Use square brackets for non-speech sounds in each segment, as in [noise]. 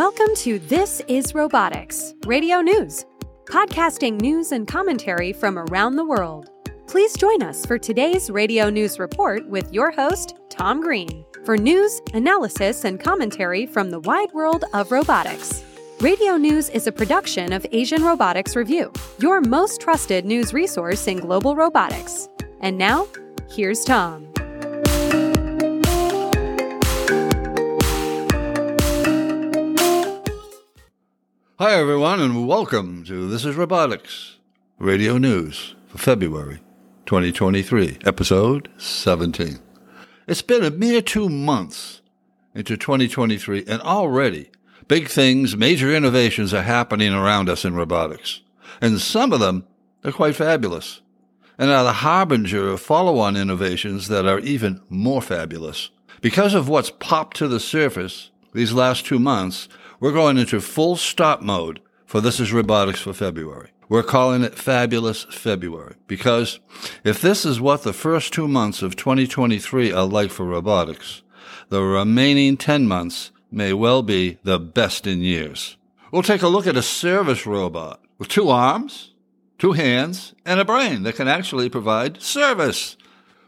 Welcome to This is Robotics, radio news, podcasting news and commentary from around the world. Please join us for today's radio news report with your host, Tom Green, for news, analysis, and commentary from the wide world of robotics. Radio News is a production of Asian Robotics Review, your most trusted news resource in global robotics. And now, here's Tom. Hi, everyone, and welcome to This is Robotics, radio news for February 2023, episode 17. It's been a mere two months into 2023, and already big things, major innovations are happening around us in robotics. And some of them are quite fabulous and are the harbinger of follow on innovations that are even more fabulous. Because of what's popped to the surface these last two months, we're going into full stop mode for This is Robotics for February. We're calling it Fabulous February because if this is what the first two months of 2023 are like for robotics, the remaining 10 months may well be the best in years. We'll take a look at a service robot with two arms, two hands, and a brain that can actually provide service.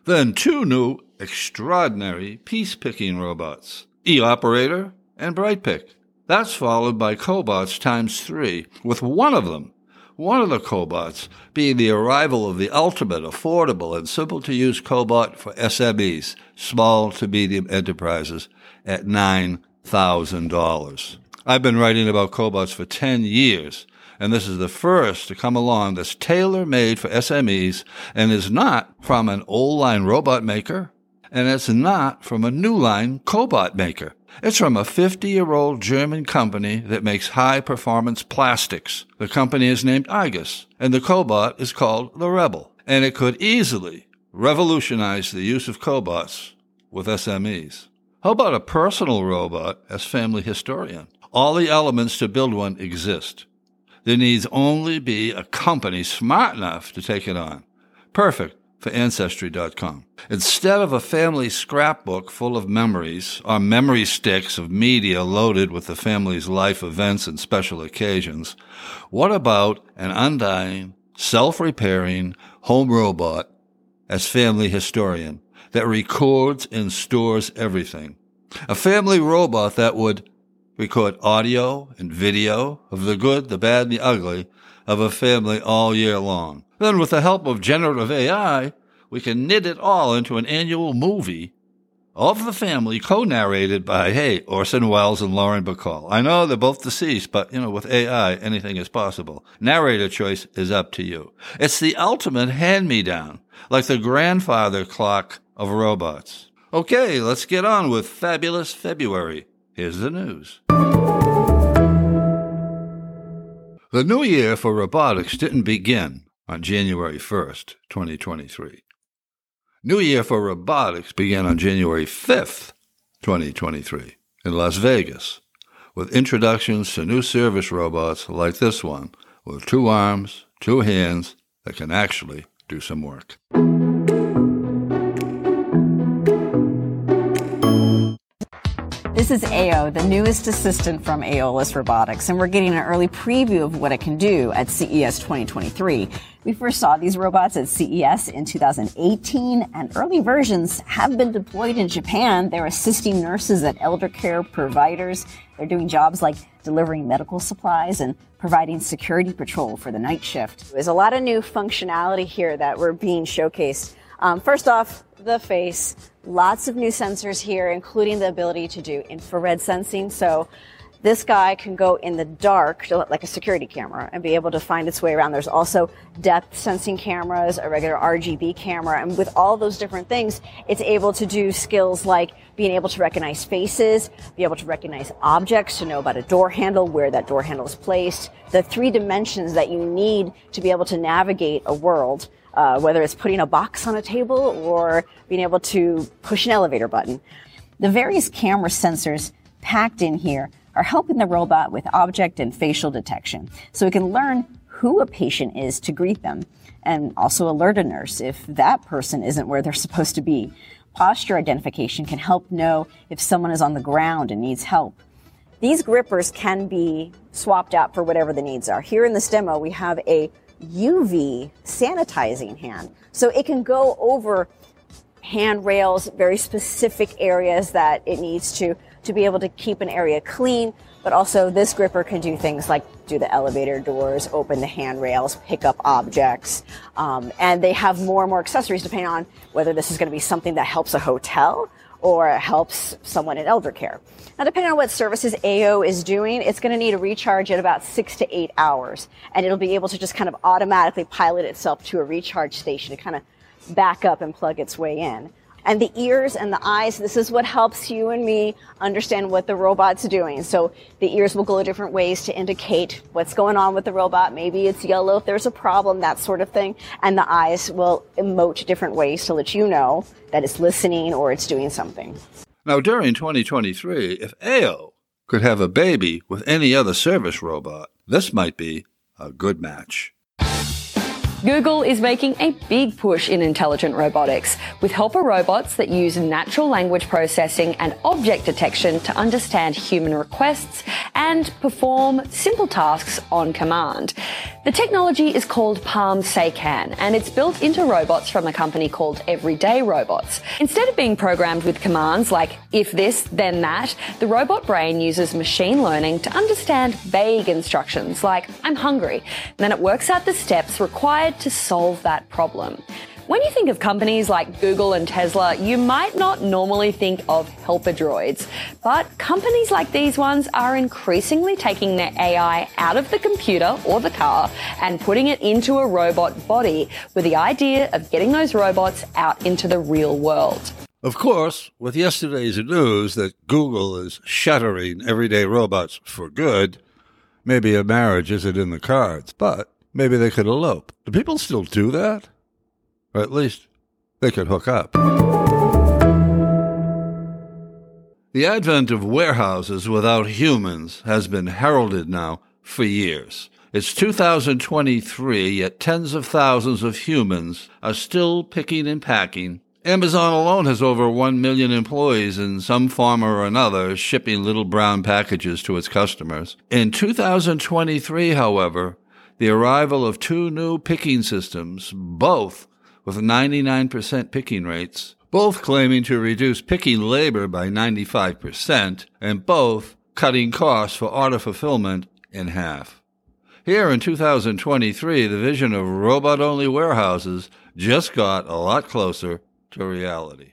Then two new extraordinary piece picking robots, E Operator and Brightpick. That's followed by cobots times three, with one of them, one of the cobots, being the arrival of the ultimate, affordable, and simple to use cobot for SMEs, small to medium enterprises, at $9,000. I've been writing about cobots for 10 years, and this is the first to come along that's tailor made for SMEs and is not from an old line robot maker, and it's not from a new line cobot maker. It's from a 50 year old German company that makes high performance plastics. The company is named IGUS, and the cobot is called the Rebel. And it could easily revolutionize the use of cobots with SMEs. How about a personal robot as family historian? All the elements to build one exist. There needs only be a company smart enough to take it on. Perfect for Ancestry.com. Instead of a family scrapbook full of memories or memory sticks of media loaded with the family's life events and special occasions, what about an undying, self-repairing home robot as family historian that records and stores everything? A family robot that would record audio and video of the good, the bad, and the ugly of a family all year long. Then, with the help of generative AI, we can knit it all into an annual movie of the family, co-narrated by, hey, Orson Welles and Lauren Bacall. I know they're both deceased, but, you know, with AI, anything is possible. Narrator choice is up to you. It's the ultimate hand-me-down, like the grandfather clock of robots. Okay, let's get on with Fabulous February. Here's the news. The new year for robotics didn't begin on January 1st, 2023. New Year for Robotics began on January 5th, 2023, in Las Vegas, with introductions to new service robots like this one, with two arms, two hands that can actually do some work. This is AO, the newest assistant from Aeolus Robotics, and we're getting an early preview of what it can do at CES 2023. We first saw these robots at CES in 2018, and early versions have been deployed in Japan. They're assisting nurses at elder care providers. They're doing jobs like delivering medical supplies and providing security patrol for the night shift. There's a lot of new functionality here that we're being showcased. Um, first off, the face. Lots of new sensors here, including the ability to do infrared sensing. So this guy can go in the dark, like a security camera, and be able to find its way around. There's also depth sensing cameras, a regular RGB camera, and with all those different things, it's able to do skills like being able to recognize faces, be able to recognize objects, to know about a door handle, where that door handle is placed, the three dimensions that you need to be able to navigate a world. Uh, whether it's putting a box on a table or being able to push an elevator button. The various camera sensors packed in here are helping the robot with object and facial detection. So it can learn who a patient is to greet them and also alert a nurse if that person isn't where they're supposed to be. Posture identification can help know if someone is on the ground and needs help. These grippers can be swapped out for whatever the needs are. Here in this demo, we have a UV sanitizing hand. So it can go over handrails, very specific areas that it needs to, to be able to keep an area clean. But also this gripper can do things like do the elevator doors, open the handrails, pick up objects. Um, and they have more and more accessories depending on whether this is going to be something that helps a hotel or helps someone in elder care. Now, depending on what services AO is doing, it's going to need a recharge at about six to eight hours. And it'll be able to just kind of automatically pilot itself to a recharge station to kind of back up and plug its way in. And the ears and the eyes, this is what helps you and me understand what the robot's doing. So the ears will go different ways to indicate what's going on with the robot. Maybe it's yellow if there's a problem, that sort of thing. And the eyes will emote different ways to let you know that it's listening or it's doing something. Now, during 2023, if AO could have a baby with any other service robot, this might be a good match. Google is making a big push in intelligent robotics with helper robots that use natural language processing and object detection to understand human requests and perform simple tasks on command. The technology is called PaLM SayCan and it's built into robots from a company called Everyday Robots. Instead of being programmed with commands like if this, then that, the robot brain uses machine learning to understand vague instructions like I'm hungry. And then it works out the steps required to solve that problem. When you think of companies like Google and Tesla, you might not normally think of helper droids, but companies like these ones are increasingly taking their AI out of the computer or the car and putting it into a robot body with the idea of getting those robots out into the real world. Of course, with yesterday's news that Google is shuttering everyday robots for good, maybe a marriage isn't in the cards, but Maybe they could elope. Do people still do that? Or at least they could hook up. The advent of warehouses without humans has been heralded now for years. It's 2023, yet tens of thousands of humans are still picking and packing. Amazon alone has over 1 million employees in some form or another shipping little brown packages to its customers. In 2023, however, the arrival of two new picking systems, both with 99% picking rates, both claiming to reduce picking labor by 95%, and both cutting costs for order fulfillment in half. Here in 2023, the vision of robot only warehouses just got a lot closer to reality.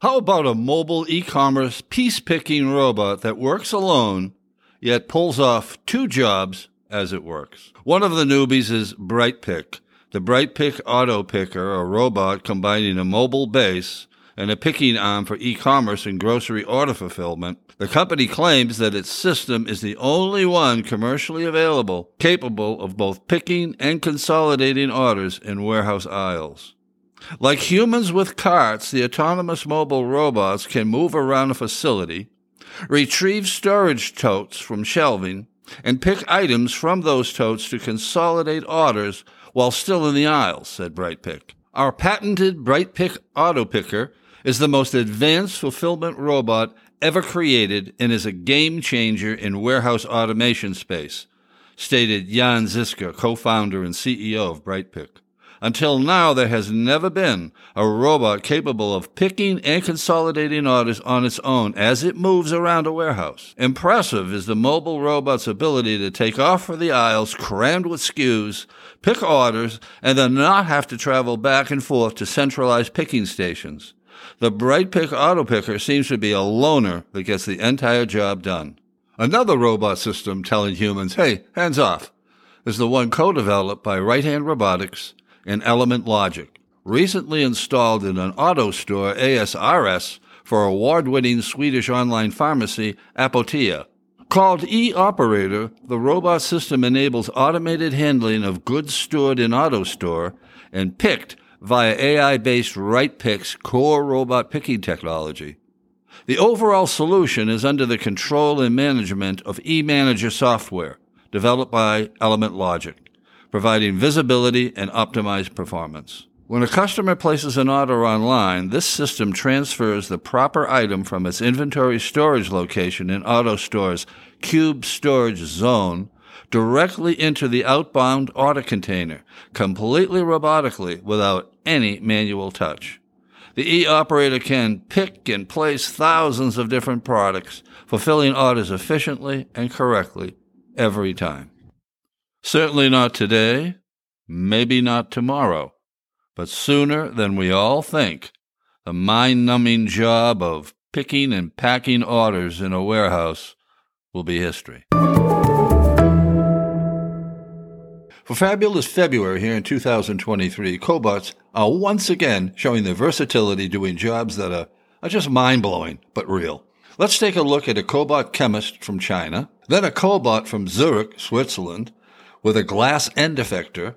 How about a mobile e commerce piece picking robot that works alone, yet pulls off two jobs as it works? One of the newbies is BrightPick, the BrightPick Auto Picker, a robot combining a mobile base and a picking arm for e commerce and grocery order fulfillment. The company claims that its system is the only one commercially available capable of both picking and consolidating orders in warehouse aisles. Like humans with carts, the autonomous mobile robots can move around a facility, retrieve storage totes from shelving, and pick items from those totes to consolidate orders while still in the aisles, said BrightPick. Our patented BrightPick Auto Picker is the most advanced fulfillment robot ever created and is a game changer in warehouse automation space, stated Jan Zizka, co-founder and CEO of BrightPick. Until now, there has never been a robot capable of picking and consolidating orders on its own as it moves around a warehouse. Impressive is the mobile robot's ability to take off for the aisles crammed with SKUs, pick orders, and then not have to travel back and forth to centralized picking stations. The BrightPick Auto Picker seems to be a loner that gets the entire job done. Another robot system telling humans, hey, hands off, is the one co-developed by Right Hand Robotics and Element Logic, recently installed in an AutoStore ASRS for award-winning Swedish online pharmacy Apotea. Called e-operator, the robot system enables automated handling of goods stored in AutoStore and picked via AI-based RightPick's core robot picking technology. The overall solution is under the control and management of eManager software developed by Element Logic providing visibility and optimized performance. When a customer places an order online, this system transfers the proper item from its inventory storage location in AutoStore's Cube Storage Zone directly into the outbound order container, completely robotically without any manual touch. The e-operator can pick and place thousands of different products, fulfilling orders efficiently and correctly every time. Certainly not today, maybe not tomorrow but sooner than we all think, the mind numbing job of picking and packing orders in a warehouse will be history. For fabulous February here in 2023, cobots are once again showing their versatility doing jobs that are, are just mind blowing but real. Let's take a look at a cobot chemist from China, then a cobot from Zurich, Switzerland, with a glass end effector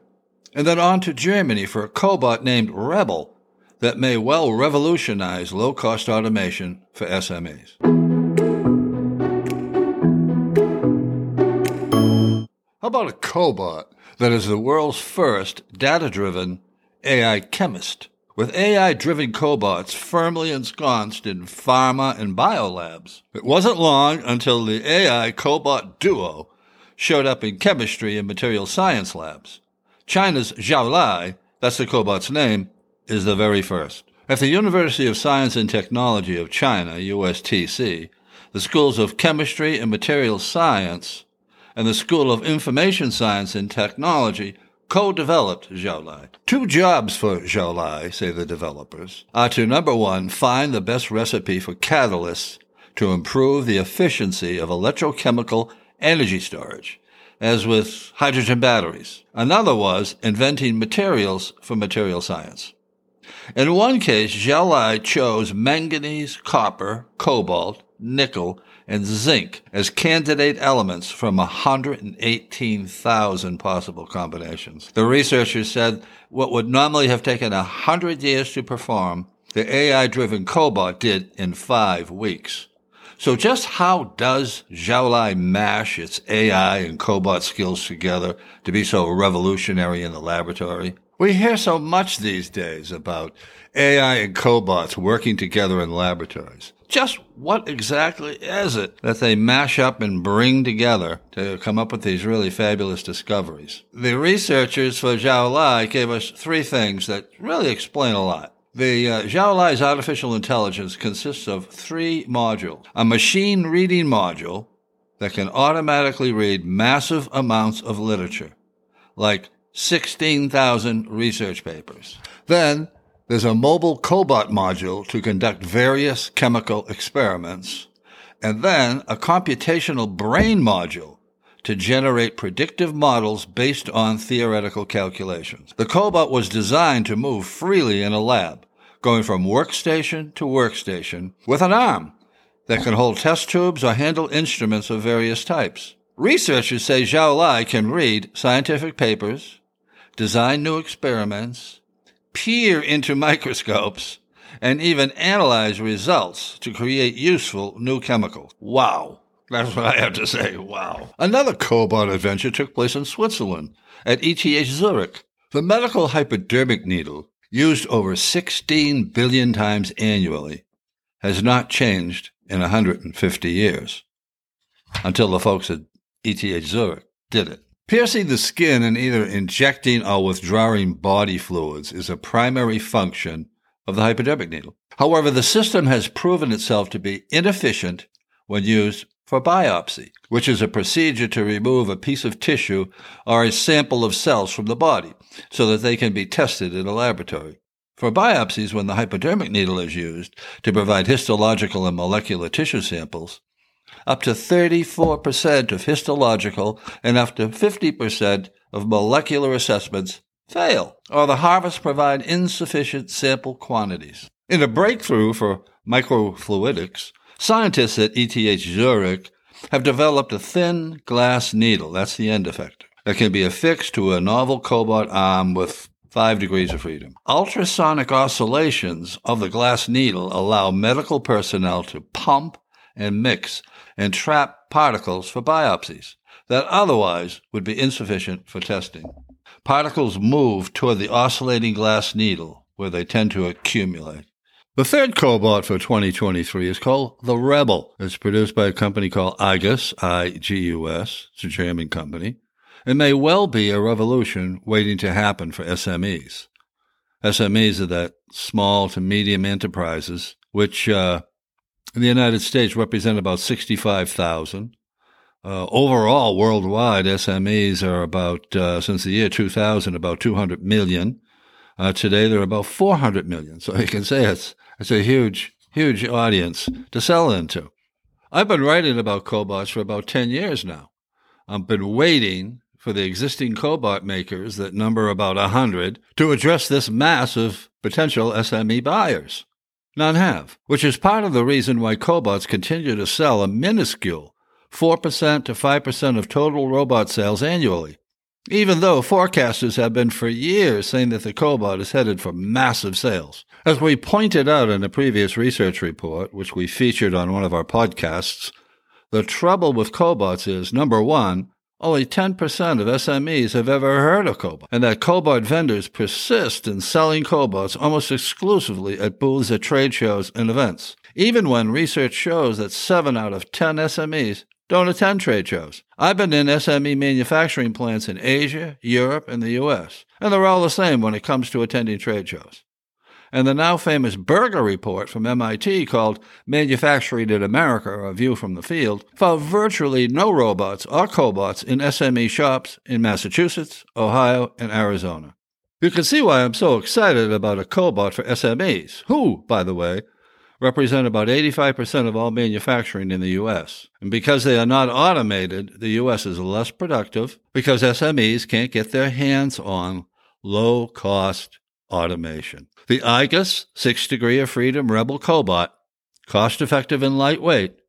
and then on to Germany for a cobot named Rebel that may well revolutionize low cost automation for SMEs. How about a cobot that is the world's first data driven AI chemist? With AI driven cobots firmly ensconced in pharma and biolabs, it wasn't long until the AI cobot duo showed up in chemistry and material science labs. China's Xiaolai, that's the cobot's name, is the very first. At the University of Science and Technology of China, USTC, the schools of chemistry and material science and the School of Information Science and Technology co-developed Xiaolai. Two jobs for Xiaolai, say the developers, are to number one, find the best recipe for catalysts to improve the efficiency of electrochemical energy storage, as with hydrogen batteries. Another was inventing materials for material science. In one case, Xiaolai chose manganese, copper, cobalt, nickel, and zinc as candidate elements from 118,000 possible combinations. The researchers said what would normally have taken 100 years to perform, the AI-driven cobot did in five weeks. So just how does Xiaolai mash its AI and cobot skills together to be so revolutionary in the laboratory? We hear so much these days about AI and cobots working together in laboratories. Just what exactly is it that they mash up and bring together to come up with these really fabulous discoveries? The researchers for Xiaolai gave us three things that really explain a lot. The uh, Xiaolai's artificial intelligence consists of three modules. A machine reading module that can automatically read massive amounts of literature, like 16,000 research papers. Then there's a mobile cobot module to conduct various chemical experiments. And then a computational brain module to generate predictive models based on theoretical calculations. The cobot was designed to move freely in a lab, going from workstation to workstation with an arm that can hold test tubes or handle instruments of various types. Researchers say Xiaolai can read scientific papers, design new experiments, peer into [laughs] microscopes, and even analyze results to create useful new chemicals. Wow. That's what I have to say. Wow. Another cobot adventure took place in Switzerland at ETH Zurich. The medical hypodermic needle, used over 16 billion times annually, has not changed in 150 years until the folks at ETH Zurich did it. Piercing the skin and either injecting or withdrawing body fluids is a primary function of the hypodermic needle. However, the system has proven itself to be inefficient when used for biopsy, which is a procedure to remove a piece of tissue or a sample of cells from the body so that they can be tested in a laboratory. For biopsies, when the hypodermic needle is used to provide histological and molecular tissue samples, up to 34% of histological and up to 50% of molecular assessments fail, or the harvests provide insufficient sample quantities. In a breakthrough for microfluidics, Scientists at ETH Zurich have developed a thin glass needle, that's the end effector, that can be affixed to a novel cobot arm with five degrees of freedom. Ultrasonic oscillations of the glass needle allow medical personnel to pump and mix and trap particles for biopsies that otherwise would be insufficient for testing. Particles move toward the oscillating glass needle, where they tend to accumulate. The third cobot for 2023 is called the Rebel. It's produced by a company called IGUS, I-G-U-S. It's a German company. It may well be a revolution waiting to happen for SMEs. SMEs are that small to medium enterprises, which uh, in the United States represent about 65,000. Uh, overall, worldwide, SMEs are about, uh, since the year 2000, about 200 million. Uh, today, there are about 400 million. So you can say it's it's a huge, huge audience to sell into. I've been writing about cobots for about 10 years now. I've been waiting for the existing cobot makers that number about 100 to address this mass of potential SME buyers. None have, which is part of the reason why cobots continue to sell a minuscule 4% to 5% of total robot sales annually, even though forecasters have been for years saying that the cobot is headed for massive sales. As we pointed out in a previous research report, which we featured on one of our podcasts, the trouble with cobots is number one, only 10% of SMEs have ever heard of cobot, and that cobot vendors persist in selling cobots almost exclusively at booths at trade shows and events, even when research shows that 7 out of 10 SMEs don't attend trade shows. I've been in SME manufacturing plants in Asia, Europe, and the US, and they're all the same when it comes to attending trade shows. And the now famous Berger report from MIT called Manufacturing in America, A View from the Field, found virtually no robots or cobots in SME shops in Massachusetts, Ohio, and Arizona. You can see why I'm so excited about a cobot for SMEs, who, by the way, represent about 85% of all manufacturing in the U.S. And because they are not automated, the U.S. is less productive because SMEs can't get their hands on low cost automation. The IGUS 6 Degree of Freedom Rebel Cobot, cost effective and lightweight,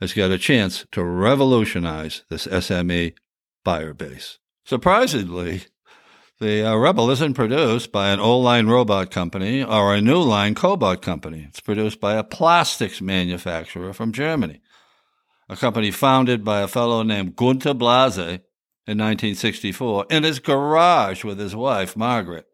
has got a chance to revolutionize this SME buyer base. Surprisingly, the uh, Rebel isn't produced by an old line robot company or a new line cobot company. It's produced by a plastics manufacturer from Germany, a company founded by a fellow named Gunter Blase in 1964 in his garage with his wife, Margaret.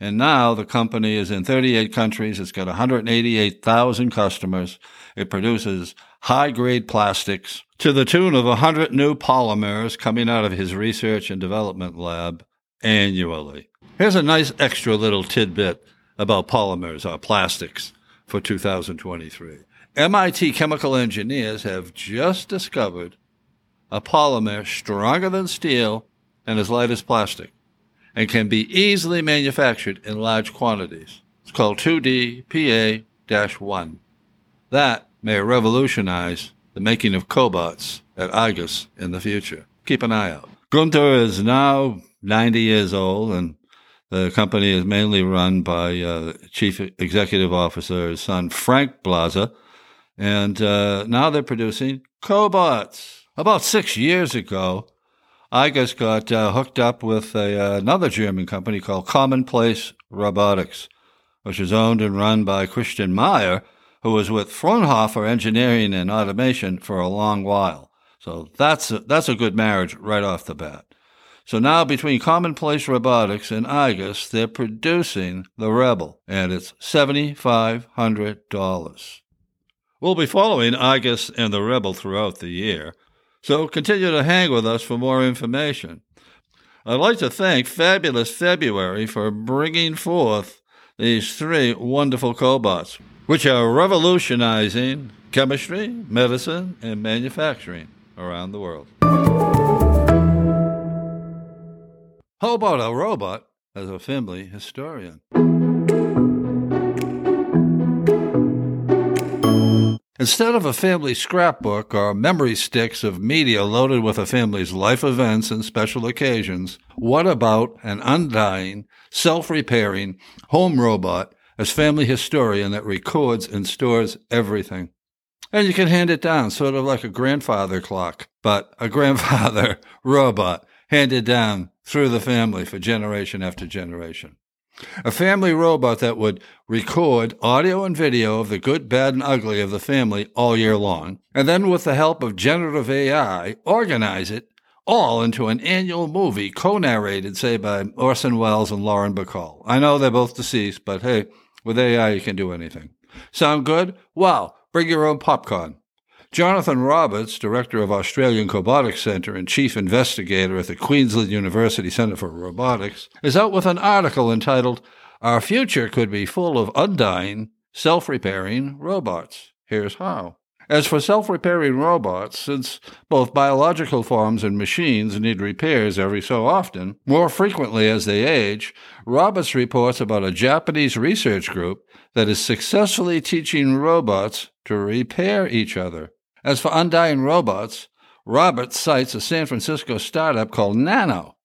And now the company is in 38 countries. It's got 188,000 customers. It produces high grade plastics to the tune of 100 new polymers coming out of his research and development lab annually. Here's a nice extra little tidbit about polymers or plastics for 2023. MIT chemical engineers have just discovered a polymer stronger than steel and as light as plastic and can be easily manufactured in large quantities. It's called 2D PA 1. That may revolutionize the making of cobots at IGUS in the future. Keep an eye out. Gunter is now 90 years old, and the company is mainly run by uh, Chief Executive Officer, his son Frank Blase, and uh, now they're producing cobots. About six years ago, IGUS got uh, hooked up with a, uh, another German company called Commonplace Robotics, which is owned and run by Christian Meyer, who was with Fraunhofer Engineering and Automation for a long while. So that's a, that's a good marriage right off the bat. So now between Commonplace Robotics and IGUS, they're producing the Rebel, and it's $7,500. We'll be following IGUS and the Rebel throughout the year, so continue to hang with us for more information. I'd like to thank Fabulous February for bringing forth these three wonderful cobots, which are revolutionizing chemistry, medicine, and manufacturing around the world. How about a robot as a family historian? Instead of a family scrapbook or memory sticks of media loaded with a family's life events and special occasions, what about an undying, self repairing home robot as family historian that records and stores everything? And you can hand it down, sort of like a grandfather clock, but a [laughs] grandfather robot handed down through the family for generation after generation. A family robot that would record audio and video of the good, bad, and ugly of the family all year long, and then with the help of generative AI, organize it all into an annual movie co-narrated, say, by Orson Welles and Lauren Bacall. I know they're both deceased, but hey, with AI, you can do anything. Sound good? Wow. Bring your own popcorn. Jonathan Roberts, director of Australian Cobotics Centre and chief investigator at the Queensland University Centre for Robotics, is out with an article entitled Our Future Could Be Full of Undying, Self Repairing Robots. Here's how. As for self repairing robots, since both biological forms and machines need repairs every so often, more frequently as they age, Roberts reports about a Japanese research group that is successfully teaching robots to repair each other. As for undying robots, Roberts cites a San Francisco startup called Nano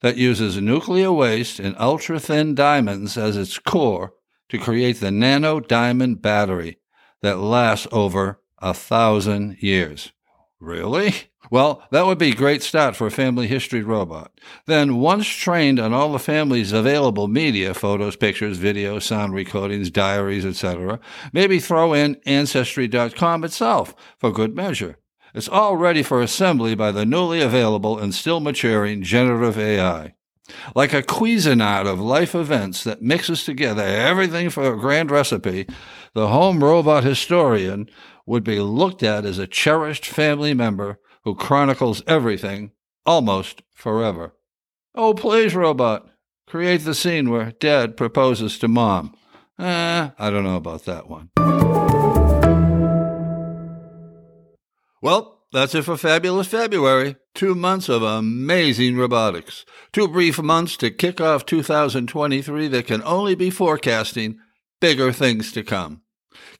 that uses nuclear waste and ultra thin diamonds as its core to create the nano diamond battery that lasts over a thousand years. Really? Well, that would be a great start for a family history robot. Then, once trained on all the family's available media, photos, pictures, videos, sound recordings, diaries, etc., maybe throw in Ancestry.com itself for good measure. It's all ready for assembly by the newly available and still maturing generative AI. Like a Cuisinart of life events that mixes together everything for a grand recipe, the home robot historian would be looked at as a cherished family member who chronicles everything almost forever. Oh, please, robot, create the scene where dad proposes to mom. Eh, I don't know about that one. Well, that's it for Fabulous February. Two months of amazing robotics. Two brief months to kick off 2023 that can only be forecasting bigger things to come.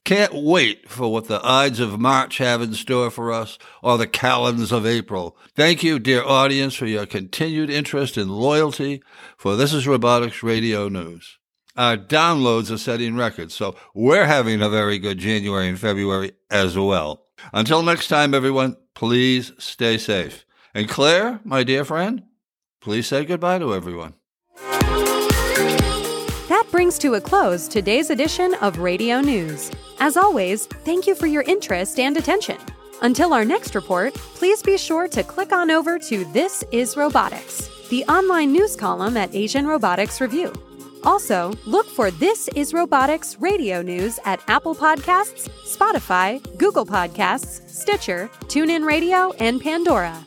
Can't wait for what the Ides of March have in store for us or the calends of April. Thank you, dear audience, for your continued interest and loyalty for This is Robotics Radio News. Our downloads are setting records, so we're having a very good January and February as well. Until next time, everyone, please stay safe. And Claire, my dear friend, please say goodbye to everyone. That brings to a close today's edition of Radio News. As always, thank you for your interest and attention. Until our next report, please be sure to click on over to This is Robotics, the online news column at Asian Robotics Review. Also, look for This is Robotics radio news at Apple Podcasts, Spotify, Google Podcasts, Stitcher, TuneIn Radio, and Pandora.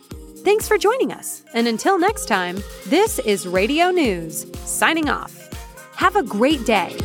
Thanks for joining us, and until next time, this is Radio News, signing off. Have a great day.